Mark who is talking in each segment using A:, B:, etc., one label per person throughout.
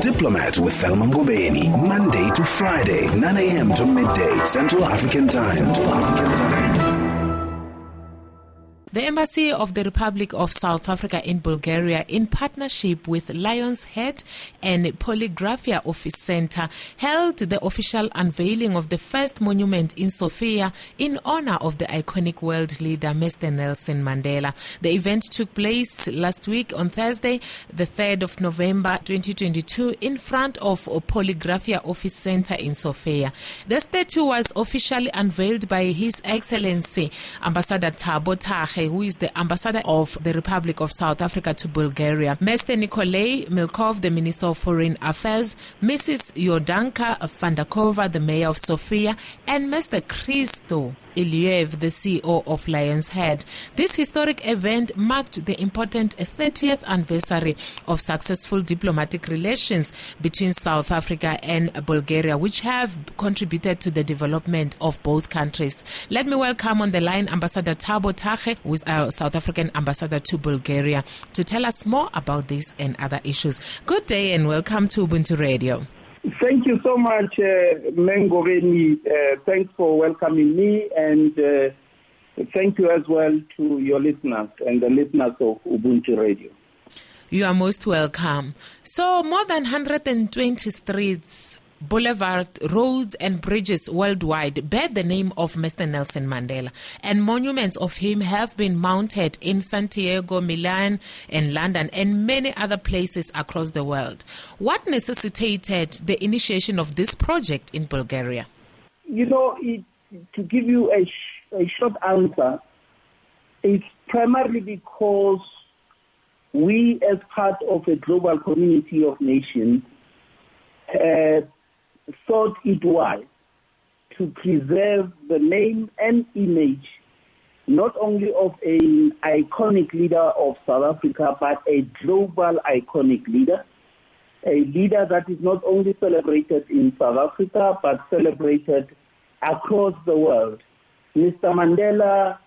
A: Diplomat with Thelma Ngobeni, Monday to Friday, 9 a.m. to midday, Central African Time. Central African Time.
B: The Embassy of the Republic of South Africa in Bulgaria, in partnership with Lion's Head and Polygraphia Office Center, held the official unveiling of the first monument in Sofia in honor of the iconic world leader Mr. Nelson Mandela. The event took place last week on Thursday, the 3rd of November 2022, in front of Polygraphia Office Center in Sofia. The statue was officially unveiled by His Excellency Ambassador Thabo Who is the ambassador of the Republic of South Africa to Bulgaria, Mr. Nikolay Milkov, the Minister of Foreign Affairs, Mrs. Yordanka Fandakova, the Mayor of Sofia, and Mr. Christo Iliev, the CEO of Lion's Head. This historic event marked the important 30th anniversary of successful diplomatic relations between South Africa and Bulgaria, which have contributed to the development of both countries. Let me welcome on the line Ambassador Thabo Thage, who is our South African ambassador to Bulgaria, to tell us more about this and other issues. Good day and welcome to Ubuntu Radio.
C: Thank you so much, uh, Mengoveni. Uh, thanks for welcoming me, and uh, thank you as well to your listeners and the listeners of Ubuntu Radio.
B: You are most welcome. So, more than 120 streets Boulevard, roads, and bridges worldwide bear the name of Mr. Nelson Mandela, and monuments of him have been mounted in Santiago, Milan, and London, and many other places across the world. What necessitated the initiation of this project in Bulgaria?
C: You know, it, to give you a, sh- a short answer, it's primarily because we, as part of a global community of nations, uh, thought it wise to preserve the name and image not only of an iconic leader of South Africa, but a global iconic leader, a leader that is not only celebrated in South Africa, but celebrated across the world. Mr. Mandela,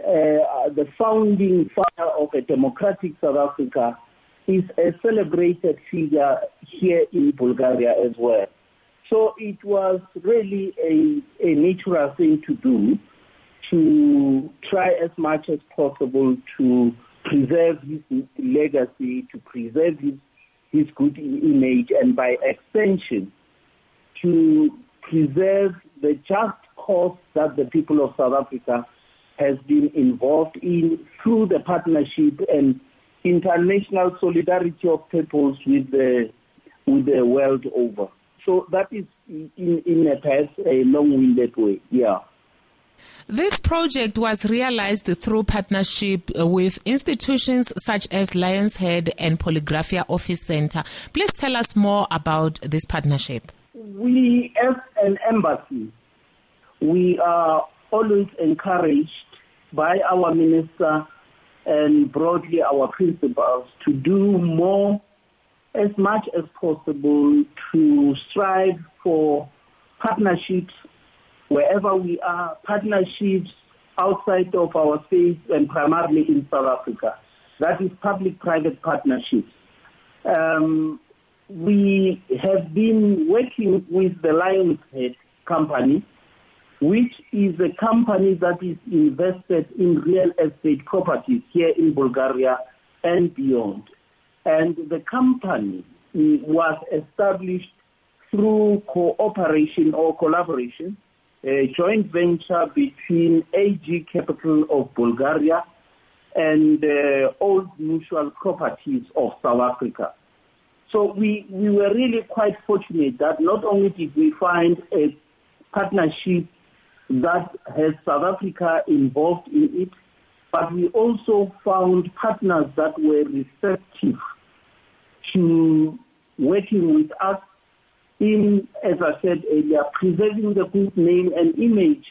C: uh, the founding father of a democratic South Africa, is a celebrated figure here in Bulgaria as well. So it was really a, a natural thing to do to try as much as possible to preserve his legacy, to preserve his, his good image, and by extension, to preserve the just cause that the people of South Africa has been involved in through the partnership and international solidarity of peoples with the, with the world over. So that is, in, in a past, a long-winded way. Yeah.
B: This project was realized through partnership uh, with institutions such as Lion's Head and Polygraphia Office Center. Please tell us more about this partnership.
C: We, as an embassy, we are always encouraged by our minister and broadly our principals to do more as much as possible to strive for partnerships wherever we are, partnerships outside of our states and primarily in South Africa. That is public-private partnerships. Um, we have been working with the Lion's Head company, which is a company that is invested in real estate properties here in Bulgaria and beyond and the company was established through cooperation or collaboration, a joint venture between AG Capital of Bulgaria and uh, Old Mutual Properties of South Africa. So we, we were really quite fortunate that not only did we find a partnership that has South Africa involved in it, but we also found partners that were receptive to working with us in, as I said earlier, preserving the good name and image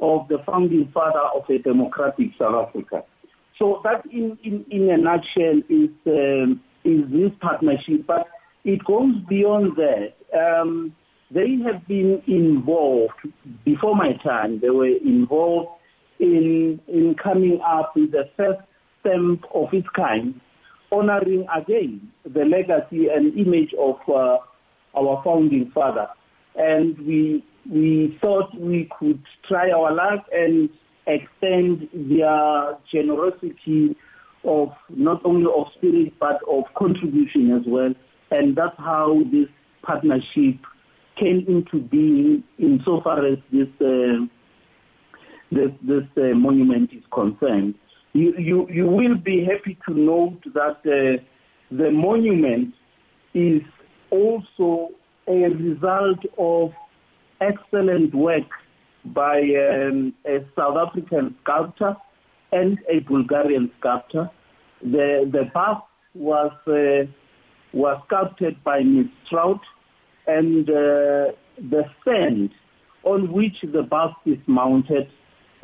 C: of the founding father of a democratic South Africa. So that, in, in, in a nutshell, is um, is this partnership. But it goes beyond that. Um, they have been involved before my time. They were involved in in coming up with the first stamp of its kind honoring again the legacy and image of uh, our founding father. And we, we thought we could try our luck and extend their generosity of not only of spirit but of contribution as well. And that's how this partnership came into being insofar as this uh, this, this uh, monument is concerned. You, you, will be happy to note that uh, the monument is also a result of excellent work by um, a South African sculptor and a Bulgarian sculptor. The, the bust was, uh, was sculpted by Ms. Trout and uh, the stand on which the bust is mounted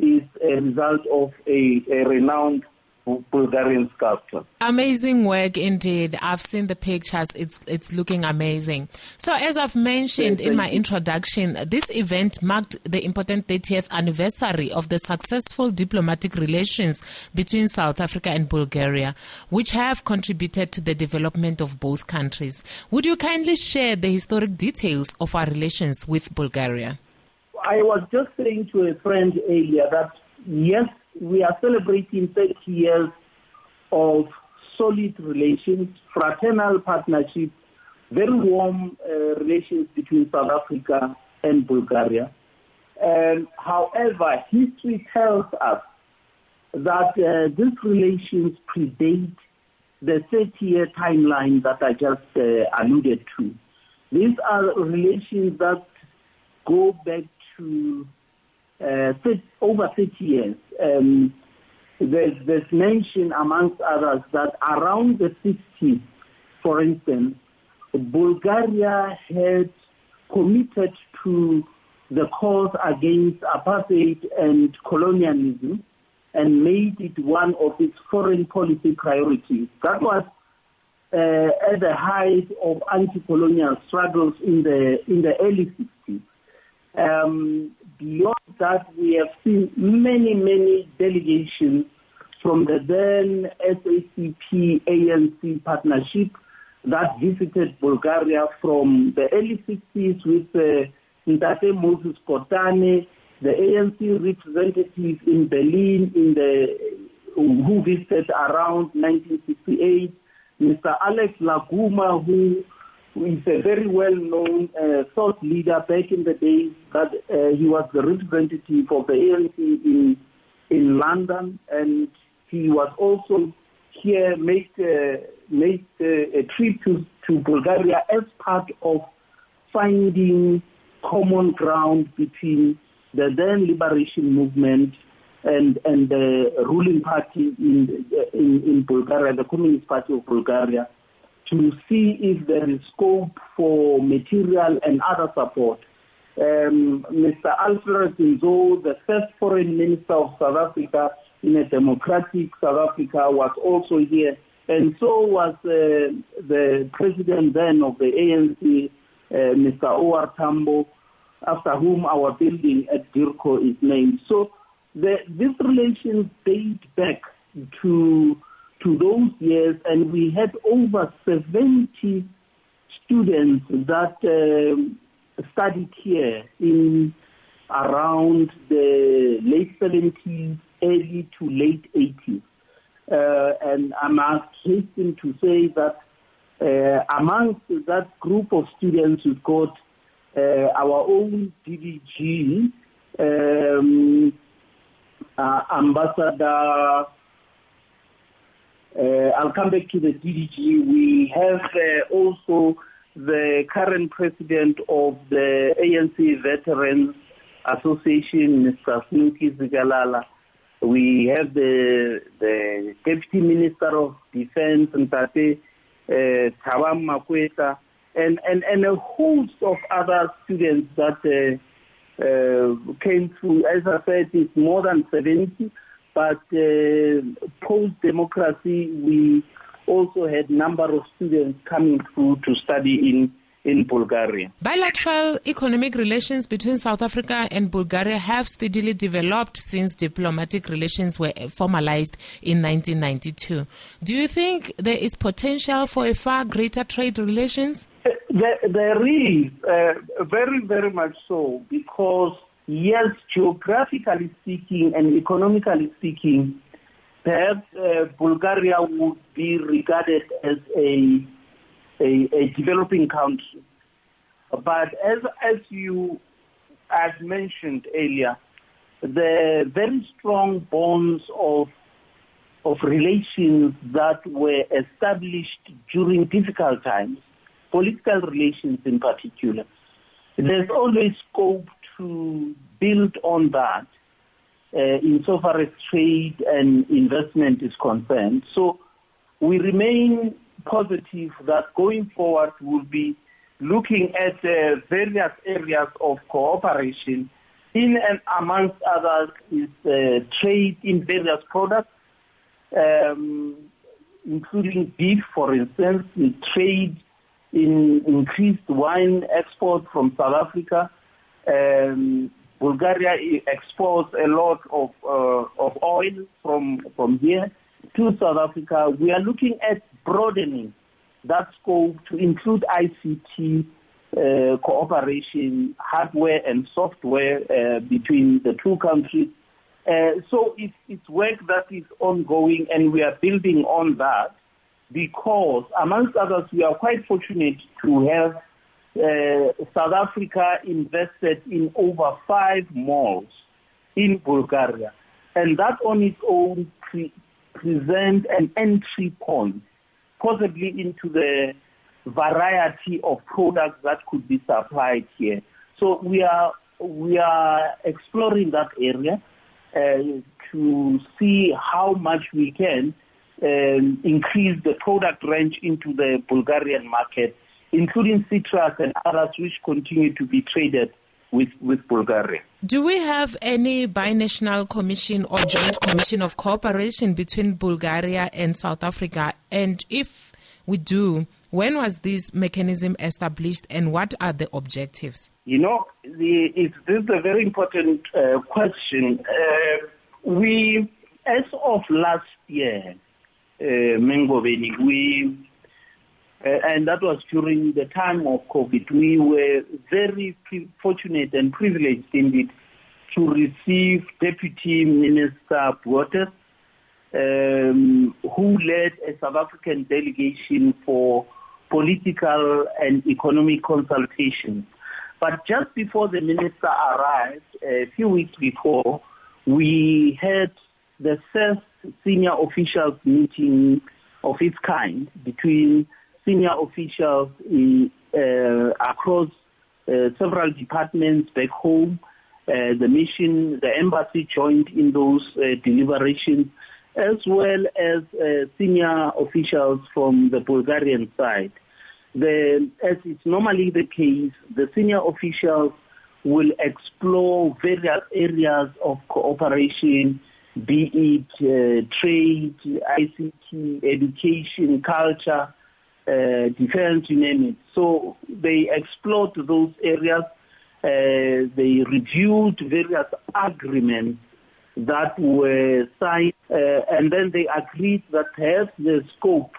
C: is a result of a, a renowned Bulgarian sculptor.
B: Amazing work indeed. I've seen the pictures. It's it's looking amazing. So as I've mentioned in my introduction, this event marked the important 30th anniversary of the successful diplomatic relations between South Africa and Bulgaria, which have contributed to the development of both countries. Would you kindly share the historic details of our relations with Bulgaria?
C: I was just saying to a friend earlier that yes, we are celebrating 30 years of solid relations, fraternal partnership, very warm uh, relations between South Africa and Bulgaria. And however, history tells us that uh, these relations predate the 30-year timeline that I just uh, alluded to. These are relations that go back to uh, 30, over 30 years. Um, there's, there's mention amongst others that around the 60s, for instance, Bulgaria had committed to the cause against apartheid and colonialism and made it one of its foreign policy priorities. That was uh, at the height of anti-colonial struggles in the in the early 60s. Um, beyond that, we have seen many, many delegations from the then SACP ANC partnership that visited Bulgaria from the early 60s with uh, Ntate Moses Kotane, the ANC representative in Berlin in the who visited around 1968, Mr. Alex La Guma, who is a very well-known uh, thought leader back in the days that uh, he was the representative of the ANC in in London, and he was also here make uh, make uh, a trip to, to Bulgaria as part of finding common ground between the then liberation movement and and the ruling party in in, in Bulgaria, the Communist Party of Bulgaria to see if there is scope for material and other support. Um, Mr. Alfred Nzo, the first foreign minister of South Africa in a democratic South Africa, was also here, and so was uh, the president then of the ANC, uh, Mr. O.R. Tambo, after whom our building at DIRCO is named. So the, these relations date back to to those years, and we had over 70 students that um, studied here in around the late 70s, early to late 80s. Uh, and I must hasten to say that uh, amongst that group of students, we've got uh, our own DDG, um, uh, Ambassador uh, I'll come back to the DDG. We have uh, also the current president of the ANC Veterans Association, Mr. Snuki Zikalala. We have the, the Deputy Minister of Defense, Ntate uh, Thabang Makwetla, and, and, and a host of other students that uh, uh, came through. As I said, it's more than 70 but uh, post-democracy, we also had number of students coming through to study in, in Bulgaria.
B: Bilateral economic relations between South Africa and Bulgaria have steadily developed since diplomatic relations were formalized in 1992. Do you think there is potential for a far greater trade relations?
C: There, there is, uh, very, very much so, because yes, geographically speaking and economically speaking, perhaps uh, Bulgaria would be regarded as a a, a developing country. But as, as you as mentioned earlier, the very strong bonds of of relations that were established during difficult times, political relations in particular. There's always scope to build on that uh, insofar as trade and investment is concerned. So we remain positive that going forward we'll be looking at uh, various areas of cooperation in and amongst others is uh, trade in various products, um, including beef, for instance, in trade in increased wine export from South Africa. Um, Bulgaria exports a lot of, uh, of oil from, from here to South Africa. We are looking at broadening that scope to include ICT uh, cooperation, hardware and software uh, between the two countries. Uh, so it's, it's work that is ongoing and we are building on that because, amongst others, we are quite fortunate to have South Africa invested in over five malls in Bulgaria. And that on its own pre- present an entry point possibly into the variety of products that could be supplied here. So we are we are exploring that area uh, to see how much we can um, increase the product range into the Bulgarian market, including citrus and others which continue to be traded with, with Bulgaria.
B: Do we have any binational commission or joint commission of cooperation between Bulgaria and South Africa? And if we do, when was this mechanism established and what are the objectives?
C: You know, the, this is a very important uh, question. Uh, we, as of last year, uh, Mengobeni, we and that was during the time of COVID. We were very fortunate and privileged indeed to receive Deputy Minister Botes, um, who led a South African delegation for political and economic consultations. But just before the minister arrived, a few weeks before, we had the first senior officials meeting of its kind between senior officials uh, across uh, several departments back home. Uh, the mission, the embassy joined in those uh, deliberations, as well as uh, senior officials from the Bulgarian side. The, as is normally the case, the senior officials will explore various areas of cooperation, be it uh, trade, ICT, education, culture, defense, you name it. So they explored those areas. Uh, they reviewed various agreements that were signed, uh, and then they agreed that has the scope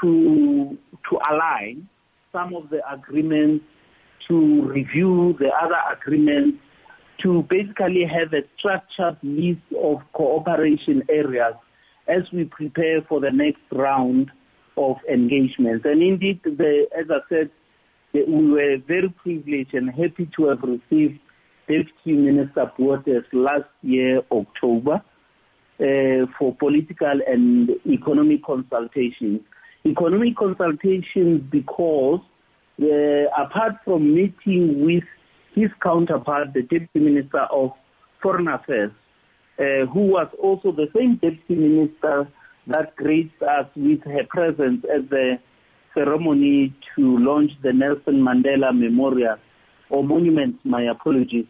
C: to to align some of the agreements, to review the other agreements, to basically have a structured list of cooperation areas as we prepare for the next round of engagements. And indeed, the, as I said, the, we were very privileged and happy to have received Deputy Minister Botes last year, October, uh, for political and economic consultations. Economic consultations because uh, apart from meeting with his counterpart, the Deputy Minister of Foreign Affairs, uh, who was also the same Deputy Minister that graced us with her presence at the ceremony to launch the Nelson Mandela Memorial or Monument, my apologies.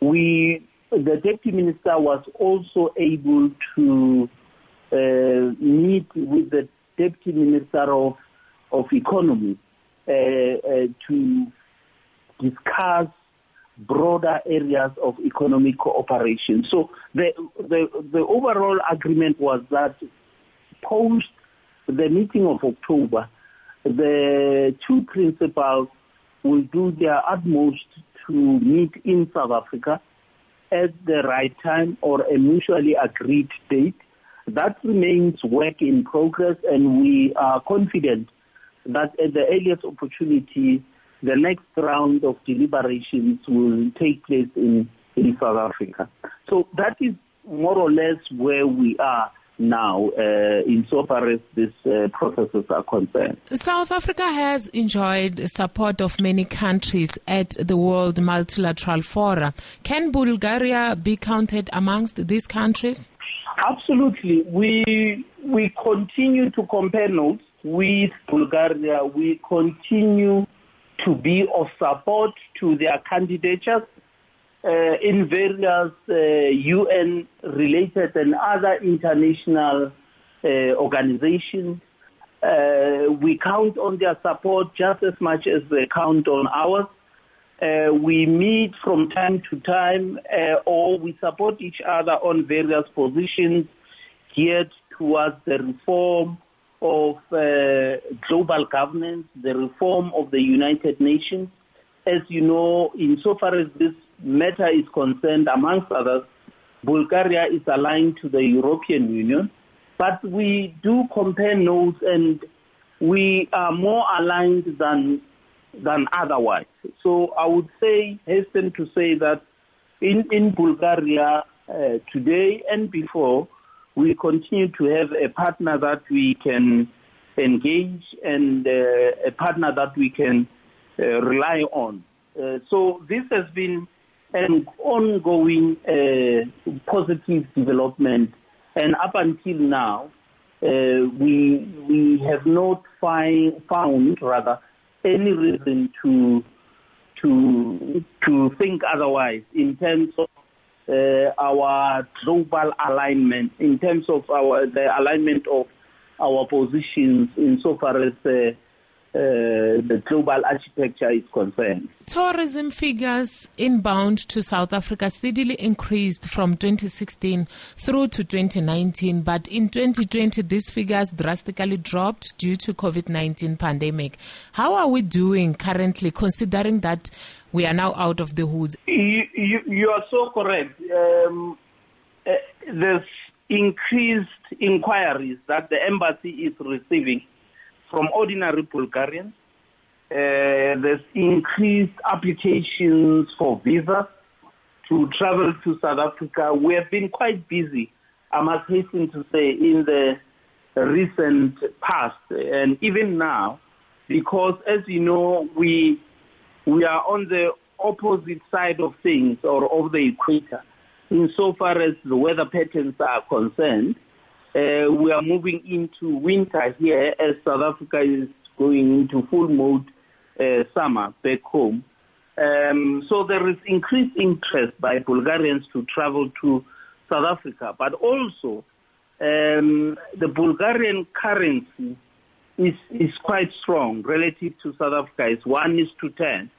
C: We, the Deputy Minister was also able to uh, meet with the Deputy Minister of, of Economy, uh, uh, to discuss broader areas of economic cooperation. So the, the, the overall agreement was that post the meeting of October, the two principals will do their utmost to meet in South Africa at the right time or a mutually agreed date. That remains work in progress and we are confident that at the earliest opportunity, the next round of deliberations will take place in, in South Africa. So that is more or less where we are now uh, insofar as these uh, processes are concerned.
B: South Africa has enjoyed support of many countries at the World Multilateral Fora. Can Bulgaria be counted amongst these countries?
C: Absolutely. We, we continue to compare notes with Bulgaria. We continue to be of support to their candidatures uh, in various uh, UN related and other international uh, organizations. Uh, we count on their support just as much as they count on ours. Uh, we meet from time to time uh, or we support each other on various positions geared towards the reform of global governance, the reform of the United Nations. As you know, insofar as this matter is concerned, amongst others, Bulgaria is aligned to the European Union, but we do compare notes and we are more aligned than than otherwise. So I would say, hasten to say that in, in Bulgaria uh, today and before, we continue to have a partner that we can engage and uh, a partner that we can uh, rely on. Uh, so this has been an ongoing uh, positive development. And up until now, uh, we we have not find, found rather any reason to to to think otherwise in terms of uh, our global alignment, in terms of our the alignment of our positions insofar as uh, uh, the global architecture is concerned.
B: Tourism figures inbound to South Africa steadily increased from 2016 through to 2019, but in 2020 these figures drastically dropped due to COVID-19 pandemic. How are we doing currently, considering that we are now out of the woods?
C: You, you, you are so correct. Um, uh, there's increased inquiries that the embassy is receiving from ordinary Bulgarians. Uh, there's increased applications for visas to travel to South Africa. We have been quite busy, I must hasten to say, in the recent past and even now, because as you know, we we are on the opposite side of things or of the equator insofar as the weather patterns are concerned. Uh, we are moving into winter here as South Africa is going into full mode uh, summer back home. Um, so there is increased interest by Bulgarians to travel to South Africa, but also um, the Bulgarian currency is, is quite strong relative to South Africa. It's one is to ten.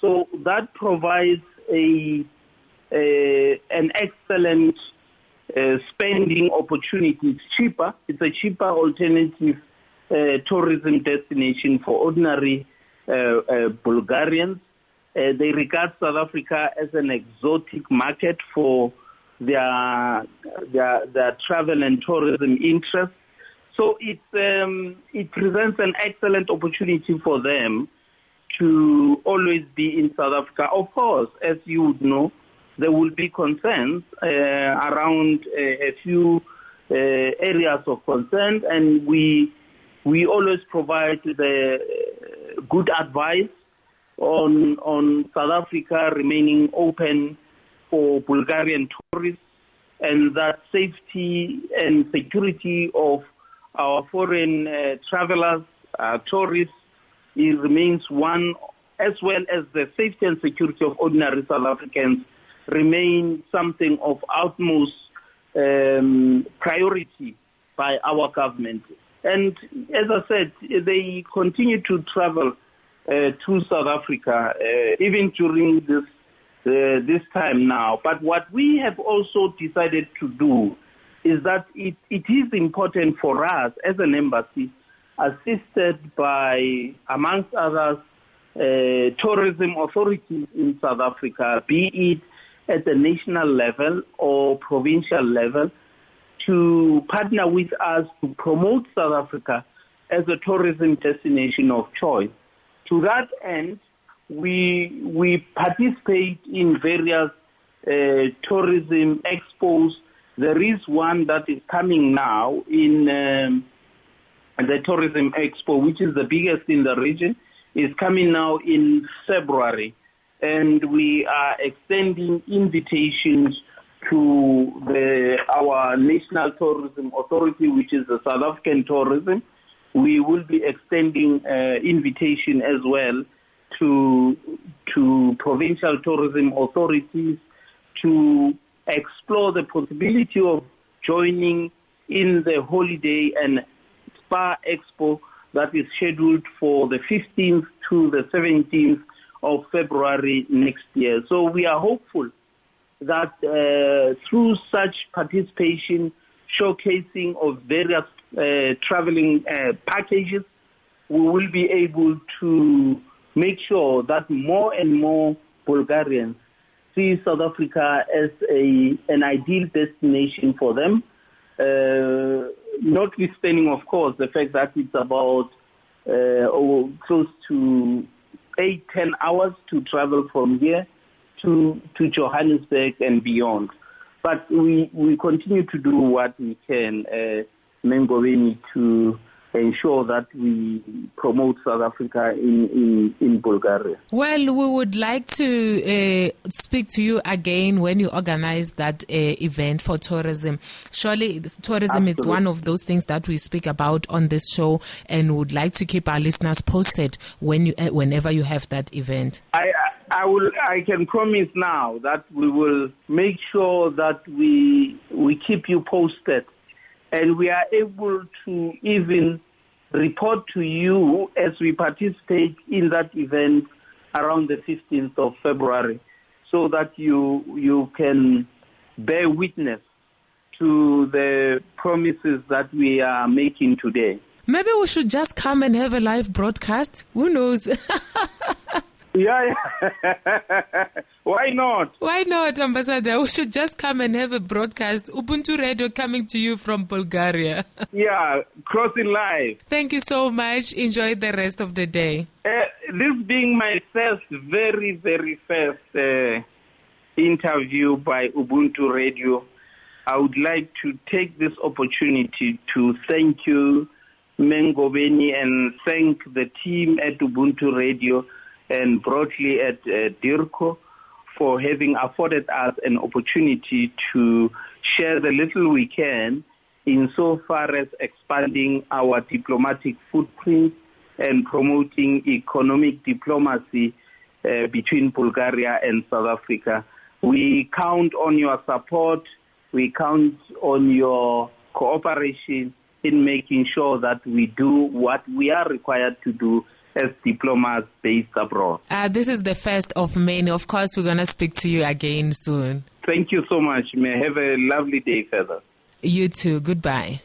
C: So that provides a, a an excellent uh, spending opportunities cheaper. It's a cheaper alternative uh, tourism destination for ordinary uh, uh Bulgarians. They regard South Africa as an exotic market for their their, their travel and tourism interests. So it um, it presents an excellent opportunity for them to always be in South Africa. Of course, as you would know, there will be concerns uh, around a, uh, a few uh, areas of concern, and we we always provide the uh, good advice on on South Africa remaining open for Bulgarian tourists, and that safety and security of our foreign uh, travelers, uh, tourists, remains one, as well as the safety and security of ordinary South Africans remain something of utmost um, priority by our government. And as I said, they continue to travel uh, to South Africa, uh, even during this uh, this time now. But what we have also decided to do is that it, it is important for us as an embassy, assisted by, amongst others, uh, tourism authorities in South Africa, be it at the national level or provincial level, to partner with us to promote South Africa as a tourism destination of choice. To that end, we we participate in various uh, tourism expos. There is one that is coming now in um, the tourism expo, which is the biggest in the region, is coming now in February, and we are extending invitations to the our national tourism authority, which is the South African tourism. We will be extending uh, invitation as well to to provincial tourism authorities to explore the possibility of joining in the holiday and spa expo that is scheduled for the 15th to the 17th of February next year. So we are hopeful that uh, through such participation, showcasing of various uh, traveling uh, packages, we will be able to make sure that more and more Bulgarians see South Africa as a an ideal destination for them. Uh, notwithstanding, of course, the fact that it's about uh, oh, close to eight, ten hours to travel from here to to Johannesburg and beyond. But we we continue to do what we can, uh, Mengobeni, to ensure that we promote South Africa in, in, in Bulgaria.
B: Well, we would like to uh, speak to you again when you organize that uh, event for tourism. Surely, tourism Absolutely. is one of those things that we speak about on this show, and would like to keep our listeners posted when you, uh, whenever you have that event.
C: I, I will. I can promise now that we will make sure that we we keep you posted and we are able to even report to you as we participate in that event around the 15th of February so that you you can bear witness to the promises that we are making today.
B: Maybe we should just come and have a live broadcast. Who knows?
C: Yeah, why not?
B: Why not, Ambassador? We should just come and have a broadcast. Ubuntu Radio coming to you from Bulgaria.
C: yeah, crossing live.
B: Thank you so much. Enjoy the rest of the day.
C: Uh, this being my first, very, very first uh, interview by Ubuntu Radio, I would like to take this opportunity to thank you, Mengobeni, and thank the team at Ubuntu Radio and broadly at uh, DIRCO for having afforded us an opportunity to share the little we can insofar as expanding our diplomatic footprint and promoting economic diplomacy uh, between Bulgaria and South Africa. We count on your support. We count on your cooperation in making sure that we do what we are required to do as diplomats based abroad.
B: Uh, this is the first of many. Of course, we're going to speak to you again soon.
C: Thank you so much. May have a lovely day further.
B: You too. Goodbye.